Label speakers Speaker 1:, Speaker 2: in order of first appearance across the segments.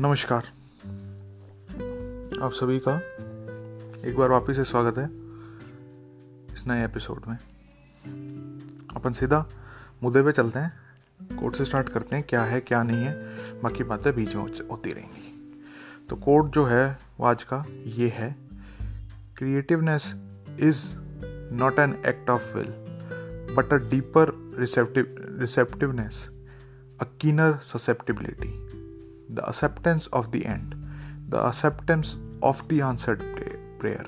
Speaker 1: नमस्कार। आप सभी का एक बार वापस से स्वागत है इस नए एपिसोड में। अपन सीधा मुद्दे पे चलते हैं। कोर्ट से स्टार्ट करते हैं क्या है क्या नहीं है। बाकी बातें बीच में होती रहेंगी। तो कोर्ट जो है वो आज का ये है creativeness is not an act of will but a deeper receptive receptiveness a keener susceptibility, the acceptance of the end, the acceptance of the answered prayer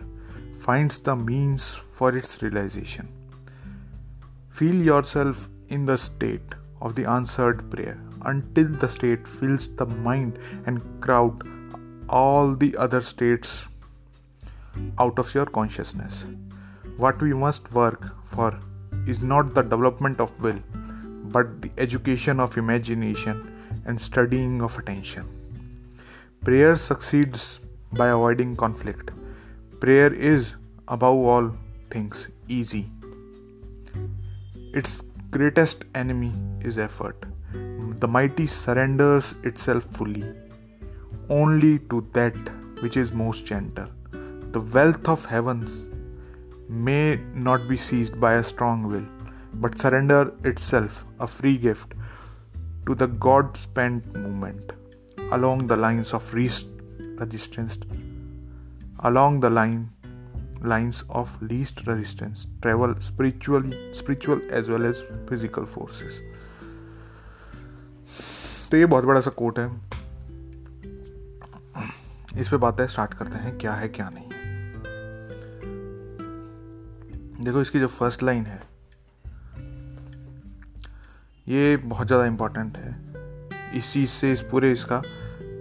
Speaker 1: finds the means for its realization. Feel yourself in the state of the answered prayer until the state fills the mind and crowd all the other states out of your consciousness. What we must work for is not the development of will but the education of imagination and studying of attention. Prayer succeeds by avoiding conflict. Prayer is, above all things, easy. Its greatest enemy is effort. The mighty surrenders itself fully, only to that which is most gentle. The wealth of heavens may not be seized by a strong will but surrender itself a free gift to the God spent movement along the lines of least resistance along the line lines of least resistance travel spiritually spiritual as well as physical forces तो ये बहुत बड़ा सा coat है इस पे बातें start करते हैं क्या है क्या नहीं देखो इसकी जो फ़र्स्ट लाइन है ये बहुत ज़्यादा इंपॉर्टेंट है। इस चीज़ से इस पूरे इसका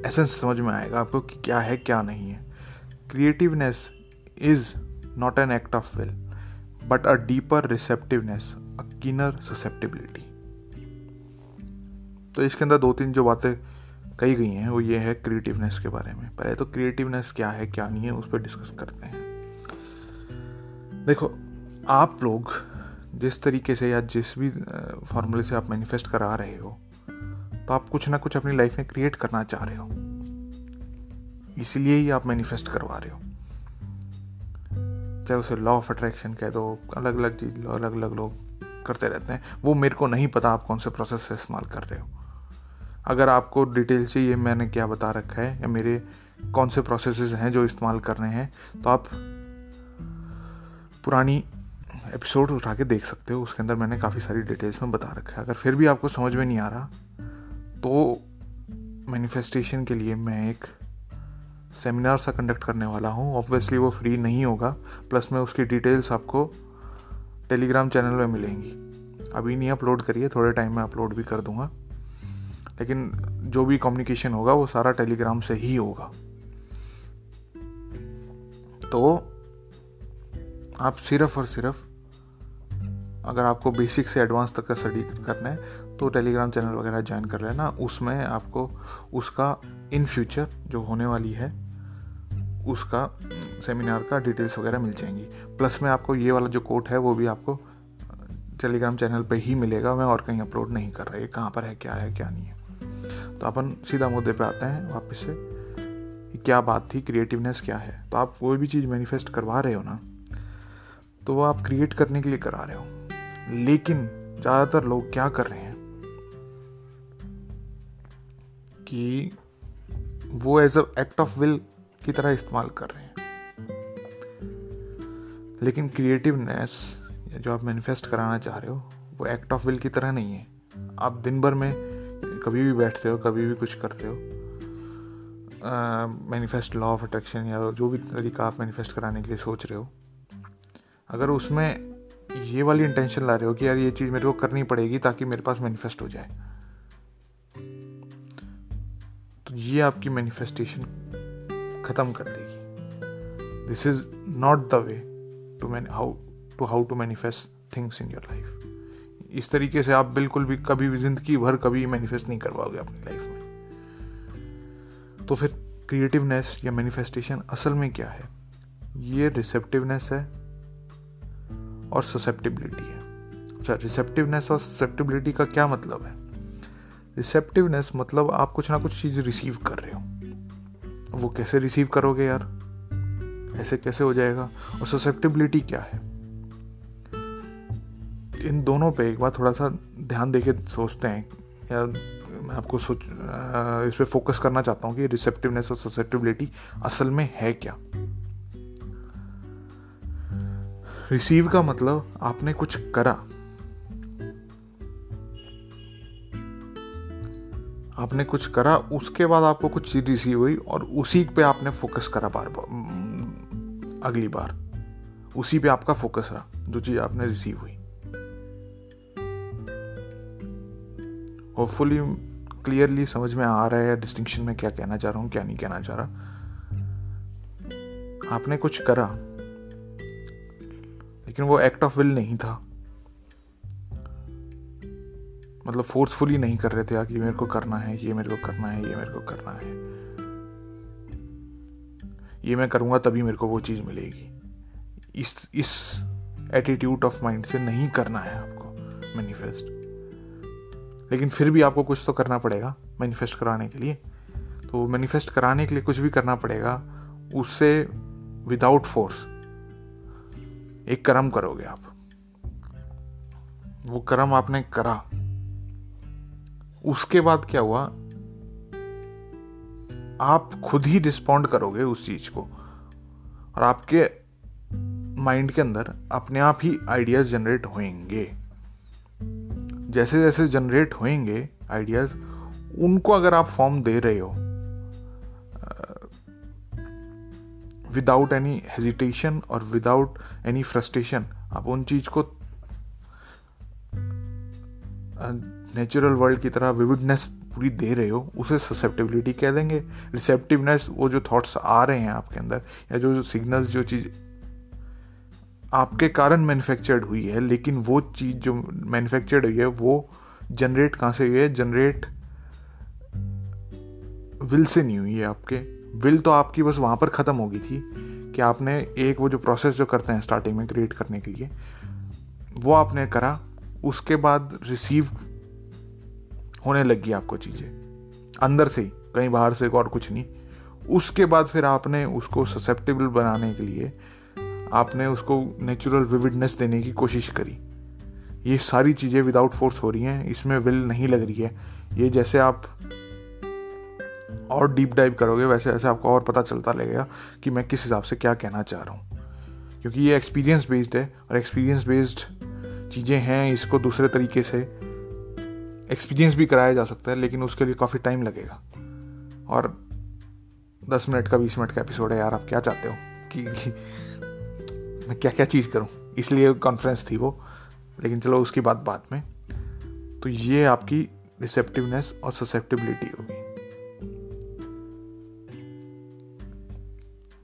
Speaker 1: एसेंस समझ में आएगा आपको कि क्या है, क्या नहीं है। Creativeness is not an act of will but a deeper receptiveness a keener susceptibility तो इसके अंदर दो तीन जो बातें कही गई हैं, वो ये है क्रिएटिवनेस के बारे में। पहले तो क्रिएटिवनेस क्या है, क्या नहीं है, उस पर डिस्कस करते हैं। देखो, आप लोग जिस तरीके से या जिस भी फॉर्मूले से आप मैनिफेस्ट करा रहे हो तो आप कुछ ना कुछ अपनी लाइफ में क्रिएट करना चाह रहे हो। इसीलिए ही आप मैनिफेस्ट करवा रहे हो। चाहे उसे लॉ ऑफ़ अट्रैक्शन कह दो अलग अलग चीज़ अलग अलग लोग करते रहते हैं, वो मेरे को नहीं पता आप कौन से प्रोसेस से इस्तेमाल कर रहे हो। अगर आपको डिटेल से ये मैंने क्या बता रखा है, या मेरे कौन से प्रोसेसेस हैं जो इस्तेमाल कर रहे हैं तो आप पुरानी एपिसोड उठा के देख सकते हो। उसके अंदर मैंने काफ़ी सारी डिटेल्स में बता रखा है। अगर फिर भी आपको समझ में नहीं आ रहा तो मैनिफेस्टेशन के लिए मैं एक सेमिनार सा कंडक्ट करने वाला हूँ। ऑब्वियसली वो फ्री नहीं होगा। प्लस में उसकी डिटेल्स आपको टेलीग्राम चैनल में मिलेंगी। अभी नहीं अपलोड करिए थोड़े टाइम में अपलोड भी कर दूँगा। लेकिन जो भी कम्युनिकेशन होगा, वो सारा टेलीग्राम से ही होगा। तो आप सिर्फ़ और सिर्फ़ अगर आपको बेसिक से एडवांस तक का स्टडी करना है तो टेलीग्राम चैनल वगैरह ज्वाइन कर लेना। उसमें आपको उसका इन फ्यूचर जो होने वाली है, उसका सेमिनार का डिटेल्स वगैरह मिल जाएँगी। प्लस में आपको ये वाला जो कोट है, वो भी आपको टेलीग्राम चैनल पे ही मिलेगा। मैं और कहीं अपलोड नहीं कर रहा। ये कहाँ पर है, क्या है, क्या नहीं है। तो अपन सीधा मुद्दे पे आते हैं वापस से क्या बात थी क्रिएटिवनेस क्या है। तो आप कोई भी चीज़ मैनिफेस्ट करवा रहे हो ना तो वो आप क्रिएट करने के लिए करा रहे हो। लेकिन ज़्यादातर लोग क्या कर रहे हैं कि वो as a act of will की तरह इस्तेमाल कर रहे हैं। लेकिन क्रिएटिवनेस जो आप मैनिफेस्ट कराना चाह रहे हो, वो एक्ट ऑफ़ विल की तरह नहीं है। आप दिन भर में कभी भी बैठते हो, कभी भी कुछ करते हो मैनिफेस्ट लॉ ऑफ़ अट्रैक्शन या जो भी तरीका आप मैनिफेस्ट कराने के लिए सोच रहे हो, अगर उसमें ये वाली इंटेंशन ला रहे हो कि यार ये चीज़ मेरे को करनी पड़ेगी ताकि मेरे पास मैनिफेस्ट हो जाए। तो ये आपकी मैनिफेस्टेशन ख़त्म कर देगी। This is not the way to man how to how to manifest things in your life इस तरीके से आप बिल्कुल भी कभी भी ज़िंदगी भर कभी मैनिफेस्ट नहीं करवाओगे अपनी लाइफ में। तो फिर क्रिएटिवनेस या मैनिफेस्टेशन असल में क्या है? ये रिसेप्टिवनेस है और ससेप्टिबिलिटी है। अच्छा रिसेप्टिवनेस और ससेप्टिबिलिटी का क्या मतलब है? रिसेप्टिवनेस मतलब आप कुछ ना कुछ चीज़ रिसीव कर रहे हो। वो कैसे रिसीव करोगे यार? ऐसे कैसे हो जाएगा? और ससेप्टिबिलिटी क्या है? इन दोनों पे एक बार थोड़ा सा ध्यान देके सोचते हैं। या मैं आपको सोच इस पर फोकस करना चाहता हूँ कि रिसेप्टिवनेस और ससेप्टिबिलिटी असल में है क्या? रिसीव का मतलब आपने कुछ करा। आपने कुछ करा, उसके बाद आपको कुछ चीज़ रिसीव हुई और उसी पे आपने फोकस करा बार बार अगली बार। उसी पे आपका फोकस रहा, जो चीज़ आपने रिसीव हुई। होपफुली क्लियरली समझ में आ रहा है डिस्टिंक्शन में क्या कहना चाह रहा हूँ, क्या नहीं कहना चाह रहा। आपने कुछ करा लेकिन वो एक्ट ऑफ़ विल नहीं था। मतलब फोर्सफुली नहीं कर रहे थे ये मेरे को करना है, ये मेरे को करना है, ये मेरे को करना है। ये मैं करूँगा तभी मेरे को वो चीज़ मिलेगी। इस इस एटीट्यूड ऑफ़ माइंड से नहीं करना है आपको मैनिफेस्ट लेकिन फिर भी आपको कुछ तो करना पड़ेगा मैनिफेस्ट कराने के लिए। तो मैनिफेस्ट कराने के लिए कुछ भी करना पड़ेगा, उससे विदाउट फोर्स एक कर्म करोगे आप। वो कर्म आपने करा। उसके बाद क्या हुआ? आप खुद ही रिस्पॉन्ड करोगे उस चीज़ को। और आपके माइंड के अंदर अपने आप ही आइडियाज़ जनरेट होंगे जैसे जैसे जनरेट होंगे आइडियाज़ उनको अगर आप फॉर्म दे रहे हो विदाउट एनी हेजिटेशन और विदाउट एनी फ्रस्ट्रेशन आप उन चीज़ को नेचुरल वर्ल्ड की तरह विविडनेस पूरी दे रहे हो, उसे ससेप्टिबिलिटी कह देंगे। रिसेप्टिवनेस वो जो थॉट्स आ रहे हैं आपके अंदर, या जो सिग्नल्स जो चीज़ आपके कारण मैन्युफैक्चर्ड हुई है, लेकिन वो चीज़ जो मैन्युफैक्चर्ड हुई है, वो जनरेट कहाँ से हुई है? जनरेट विल से नहीं हुई है आपके। विल तो आपकी बस वहाँ पर ख़त्म होगी थी कि आपने एक वो जो प्रोसेस जो करते हैं स्टार्टिंग में क्रिएट करने के लिए, वो आपने करा, उसके बाद रिसीव होने लगी आपको चीज़ें। अंदर से ही, कहीं बाहर से और कुछ नहीं। उसके बाद फिर आपने उसको ससेप्टेबल बनाने के लिए, आपने उसको नेचुरल विविडनेस देने की कोशिश करी। ये सारी चीज़ें विदाउट फोर्स हो रही हैं, इसमें विल नहीं लग रही है। ये जैसे आप और डीप डाइव करोगे वैसे वैसे आपको और पता चलता लगेगा कि मैं किस हिसाब से क्या कहना चाह रहा हूँ। क्योंकि ये एक्सपीरियंस बेस्ड है और एक्सपीरियंस बेस्ड चीज़ें हैं इसको दूसरे तरीके से एक्सपीरियंस भी कराया जा सकता है लेकिन उसके लिए काफ़ी टाइम लगेगा। और दस मिनट का बीस मिनट का एपिसोड है यार आप क्या चाहते हो कि, कि मैं क्या क्या चीज़ करूँ? इसलिए कॉन्फ्रेंस थी वो। लेकिन चलो उसकी बात बाद में। तो ये आपकी रिसेप्टिवनेस और ससेप्टिबिलिटी होगी।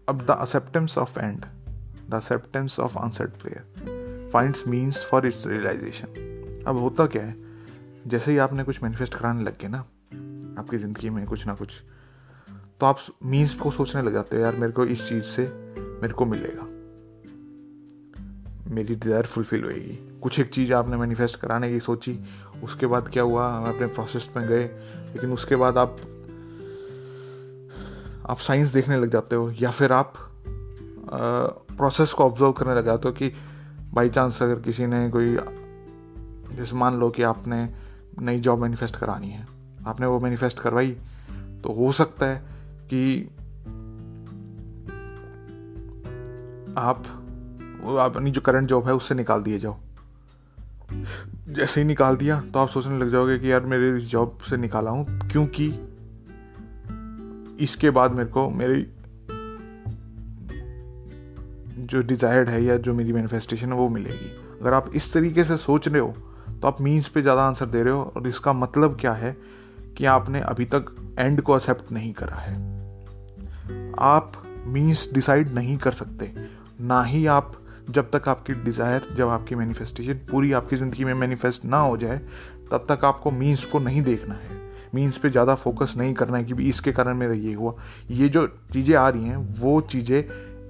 Speaker 1: अब the acceptance of and the acceptance of answered prayer finds means for its realisation अब होता क्या है? जैसे ही आपने कुछ मैनिफेस्ट कराने लग गए ना, आपकी ज़िंदगी में कुछ ना कुछ तो आप मीन्स को सोचने लग जाते हो, यार, मेरे को इस चीज़ से मेरे को मिलेगा। मेरी डिज़ायर फुलफिल होएगी। कुछ एक चीज़ आपने मैनिफेस्ट कराने की सोची, उसके बाद क्या हुआ? हम अपने प्रोसेस में गए, लेकिन उसके बाद आप आप साइंस देखने लग जाते हो, या फिर आप प्रोसेस को ऑब्ज़र्व करने लग जाते हो कि बाई चांस अगर किसी ने कोई, जैसे मान लो कि आपने नई जॉब मैनिफेस्ट करानी है, आपने वो मैनिफेस्ट करवाई तो हो सकता है कि आप अपनी जो करंट जॉब है उससे निकाल दिए जाओ। जैसे ही निकाल दिया तो आप सोचने लग जाओगे कि यार मेरे इस जॉब से निकाला हूँ, क्योंकि इसके बाद मेरे को मेरी जो डिज़ायर्ड है या जो मेरी मैनिफेस्टेशन है, वो मिलेगी। अगर आप इस तरीके से सोच रहे हो तो आप मीन्स पे ज़्यादा आंसर दे रहे हो, और इसका मतलब क्या है कि आपने अभी तक एंड को एक्सेप्ट नहीं करा है। आप मीन्स डिसाइड नहीं कर सकते। ना ही आप, जब तक आपकी डिज़ायर जब आपकी मैनिफेस्टेशन पूरी आपकी ज़िंदगी में मैनिफेस्ट ना हो जाए, तब तक आपको मीन्स को नहीं देखना है। मीन्स पे ज़्यादा फोकस नहीं करना है कि इसके कारण मेरा ये हुआ। ये जो चीज़ें आ रही हैं, वो चीज़ें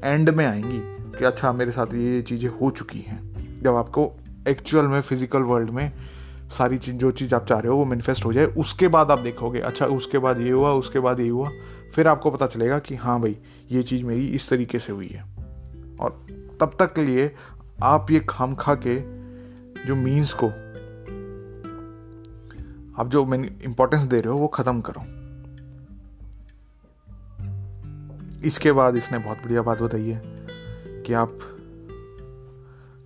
Speaker 1: एंड में आएँगी कि अच्छा मेरे साथ ये चीज़ें हो चुकी हैं। जब आपको एक्चुअल में फ़िज़िकल वर्ल्ड में सारी चीज़, जो चीज़ आप चाह रहे हो, वो मैनिफेस्ट हो जाए, उसके बाद आप देखोगे अच्छा उसके बाद ये हुआ, उसके बाद ये हुआ, फिर आपको पता चलेगा कि हाँ भाई, ये चीज़ मेरी इस तरीके से हुई है। और तब तक के लिए आप ये खाम खा के जो मीन्स को आप जो मैंने इंपॉर्टेंस दे रहे हो, वो ख़त्म करो। इसके बाद इसने बहुत बढ़िया बात बताई है कि आप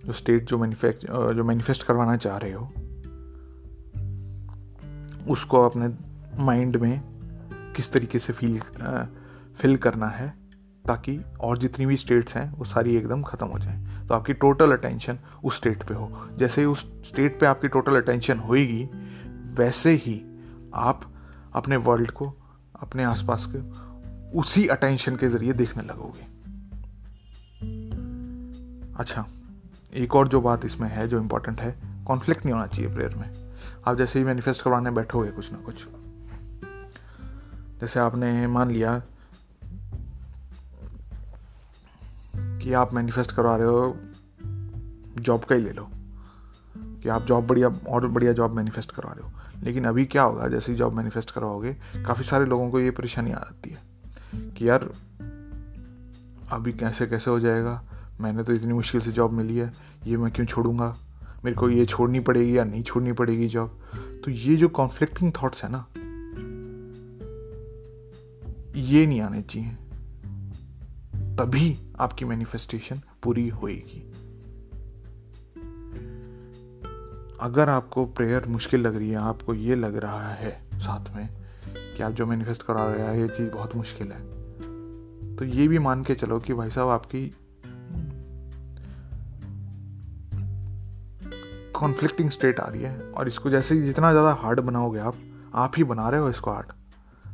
Speaker 1: जो स्टेट जो मैनिफेस्ट जो मैनिफेस्ट करवाना चाह रहे हो, उसको अपने माइंड में किस तरीके से फील फिल करना है ताकि और जितनी भी स्टेट्स हैं, वो सारी एकदम ख़त्म हो जाए। तो आपकी टोटल अटेंशन उस स्टेट पे हो। जैसे ही उस स्टेट पे आपकी टोटल अटेंशन होएगी वैसे ही आप अपने वर्ल्ड को, अपने आसपास के, उसी अटेंशन के ज़रिए देखने लगोगे। अच्छा एक और जो बात इसमें है, जो इंपॉर्टेंट है कॉन्फ्लिक्ट नहीं होना चाहिए प्रेयर में। आप जैसे ही मैनिफेस्ट करवाने बैठोगे कुछ ना कुछ। जैसे आपने मान लिया कि आप मैनिफेस्ट करवा रहे हो जॉब का ही ले लो। कि आप जॉब बढ़िया, और बढ़िया जॉब मैनिफेस्ट करवा रहे हो। लेकिन अभी क्या होगा, जैसे जॉब मैनिफेस्ट करवाओगे, काफ़ी सारे लोगों को ये परेशानी आ जाती है कि यार, अभी कैसे कैसे हो जाएगा? मैंने तो इतनी मुश्किल से जॉब मिली है, ये मैं क्यों छोड़ूँगा? मेरे को ये छोड़नी पड़ेगी या नहीं छोड़नी पड़ेगी जॉब तो ये जो कॉन्फ्लिक्टिंग थॉट्स है ना, ये नहीं आने चाहिए। तभी आपकी मैनिफेस्टेशन पूरी होएगी। अगर आपको प्रेयर मुश्किल लग रही है, आपको ये लग रहा है साथ में कि आप जो मैनिफेस्ट करा रहे हैं, ये चीज़ बहुत मुश्किल है। तो ये भी मान के चलो कि भाई साहब आपकी कॉन्फ्लिक्टिंग स्टेट आ रही है और इसको जैसे जितना ज़्यादा हार्ड बनाओगे आप आप ही बना रहे हो इसको हार्ड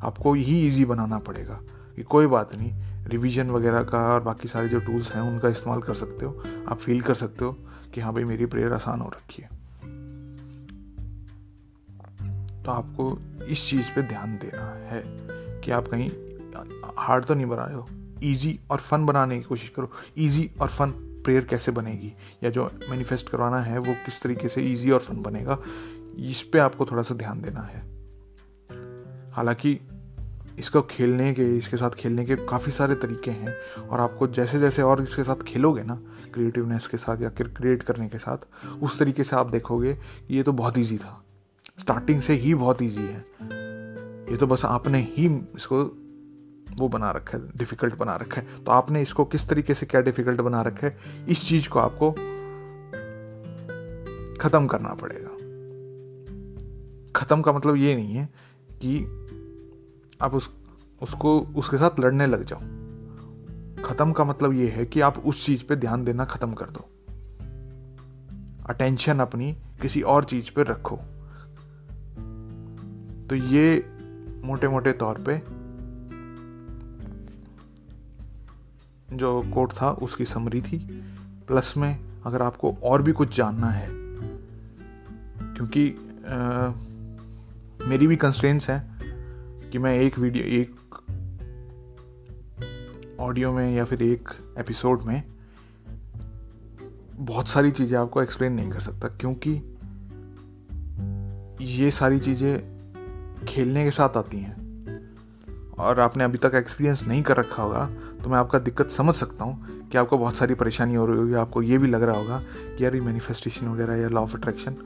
Speaker 1: आपको ही इजी बनाना पड़ेगा कि कोई बात नहीं रिवीजन वगैरह का और बाकी सारे जो टूल्स हैं, उनका इस्तेमाल कर सकते हो। आप फील कर सकते हो कि हाँ भाई मेरी प्रेयर आसान हो रखी है। तो आपको इस चीज़ पे ध्यान देना है कि आप कहीं हार्ड तो नहीं बना रहे हो। ईजी और फन बनाने की कोशिश करो। ईजी और फन प्रेयर कैसे बनेगी? या जो मैनिफेस्ट करवाना है, वो किस तरीके से ईजी और फन बनेगा? इस पर आपको थोड़ा सा ध्यान देना है। हालाँकि इसको खेलने के, इसके साथ खेलने के काफ़ी सारे तरीके हैं और आपको जैसे जैसे और इसके साथ खेलोगे ना क्रिएटिवनेस के साथ या क्रिएट करने के साथ, उस तरीके से आप देखोगे ये तो बहुत ईजी था। स्टार्टिंग से ही बहुत ईजी है। ये तो बस आपने ही इसको वो बना रखा है डिफ़िकल्ट बना रखा है। तो आपने इसको किस तरीके से क्या डिफ़िकल्ट बना रखा है, इस चीज़ को आपको ख़त्म करना पड़ेगा। ख़त्म का मतलब ये नहीं है कि आप उस, उसको, उसके साथ लड़ने लग जाओ। ख़त्म का मतलब ये है कि आप उस चीज़ पे ध्यान देना ख़त्म कर दो। अटेंशन अपनी किसी और चीज़ पे रखो। तो ये मोटे मोटे तौर पे जो कोड था उसकी समरी थी। प्लस में अगर आपको और भी कुछ जानना है क्योंकि आ, मेरी भी कंस्ट्रेंट्स हैं कि मैं एक वीडियो एक ऑडियो में या फिर एक एपिसोड में बहुत सारी चीज़ें आपको एक्सप्लेन नहीं कर सकता क्योंकि ये सारी चीज़ें खेलने के साथ आती हैं। और आपने अभी तक एक्सपीरियंस नहीं कर रखा होगा तो मैं आपका दिक्कत समझ सकता हूँ कि आपको बहुत सारी परेशानी हो रही होगी। आपको ये भी लग रहा होगा कि यार ये मैनिफेस्टेशन वगैरह या लॉ ऑफ़ अट्रैक्शन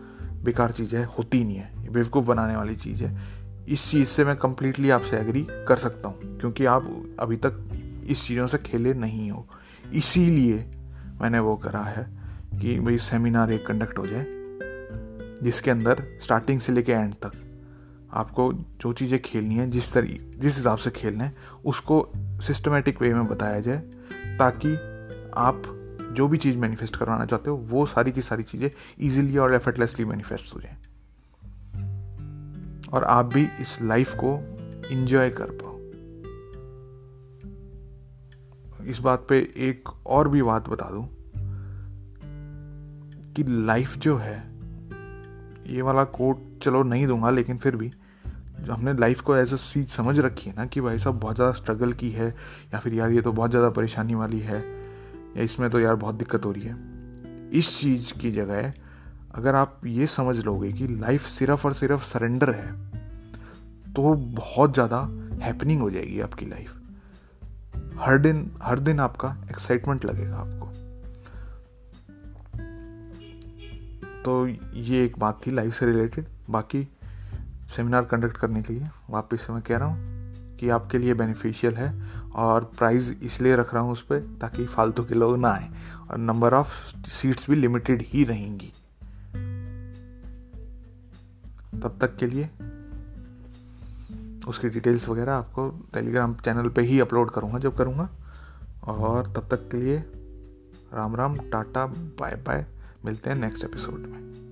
Speaker 1: बेकार चीज़ है, होती नहीं है। ये बेवकूफ़ बनाने वाली चीज़ है। इस चीज़ से मैं कम्प्लीटली आपसे एग्री कर सकता हूँ, क्योंकि आप अभी तक इस चीज़ों से खेले नहीं हो। इसीलिए मैंने वो करा है कि भाई सेमिनार एक कंडक्ट हो जाए, जिसके अंदर स्टार्टिंग से लेके एंड तक। आपको जो चीज़ें खेलनी है, जिस तरी, जिस हिसाब से खेलना है, उसको सिस्टमेटिक वे में बताया जाए, ताकि आप जो भी चीज़ मैनिफेस्ट करवाना चाहते हो, वो सारी की सारी चीज़ें ईजिली और एफर्टलेसली मैनिफेस्ट हो जाए। और आप भी इस लाइफ को इंजॉय कर पाओ। इस बात पे एक और भी बात बता दूँ, कि लाइफ जो है, ये वाला कोट चलो नहीं दूँगा, लेकिन फिर भी हमने लाइफ को एज अ चीज़ समझ रखी है ना कि भाई साहब बहुत ज़्यादा स्ट्रगल की है या फिर यार ये तो बहुत ज़्यादा परेशानी वाली है या इसमें तो यार बहुत दिक्कत हो रही है। इस चीज़ की जगह अगर आप ये समझ लोगे कि लाइफ सिर्फ़ और सिर्फ़ सरेंडर है तो बहुत ज़्यादा हैपनिंग हो जाएगी आपकी लाइफ हर दिन हर दिन आपका एक्साइटमेंट लगेगा आपको। तो ये एक बात थी लाइफ से रिलेटेड बाकी सेमिनार कंडक्ट करने के लिए। वापस से मैं कह रहा हूँ कि आपके लिए बेनिफिशियल है और प्राइस इसलिए रख रहा हूँ उस पर ताकि फालतू के लोग ना आए और नंबर ऑफ़ सीट्स भी लिमिटेड ही रहेंगी। तब तक के लिए उसकी डिटेल्स वगैरह आपको टेलीग्राम चैनल पे ही अपलोड करूँगा, जब करूँगा। और तब तक के लिए Ram Ram, tata bye bye मिलते हैं नेक्स्ट एपिसोड में।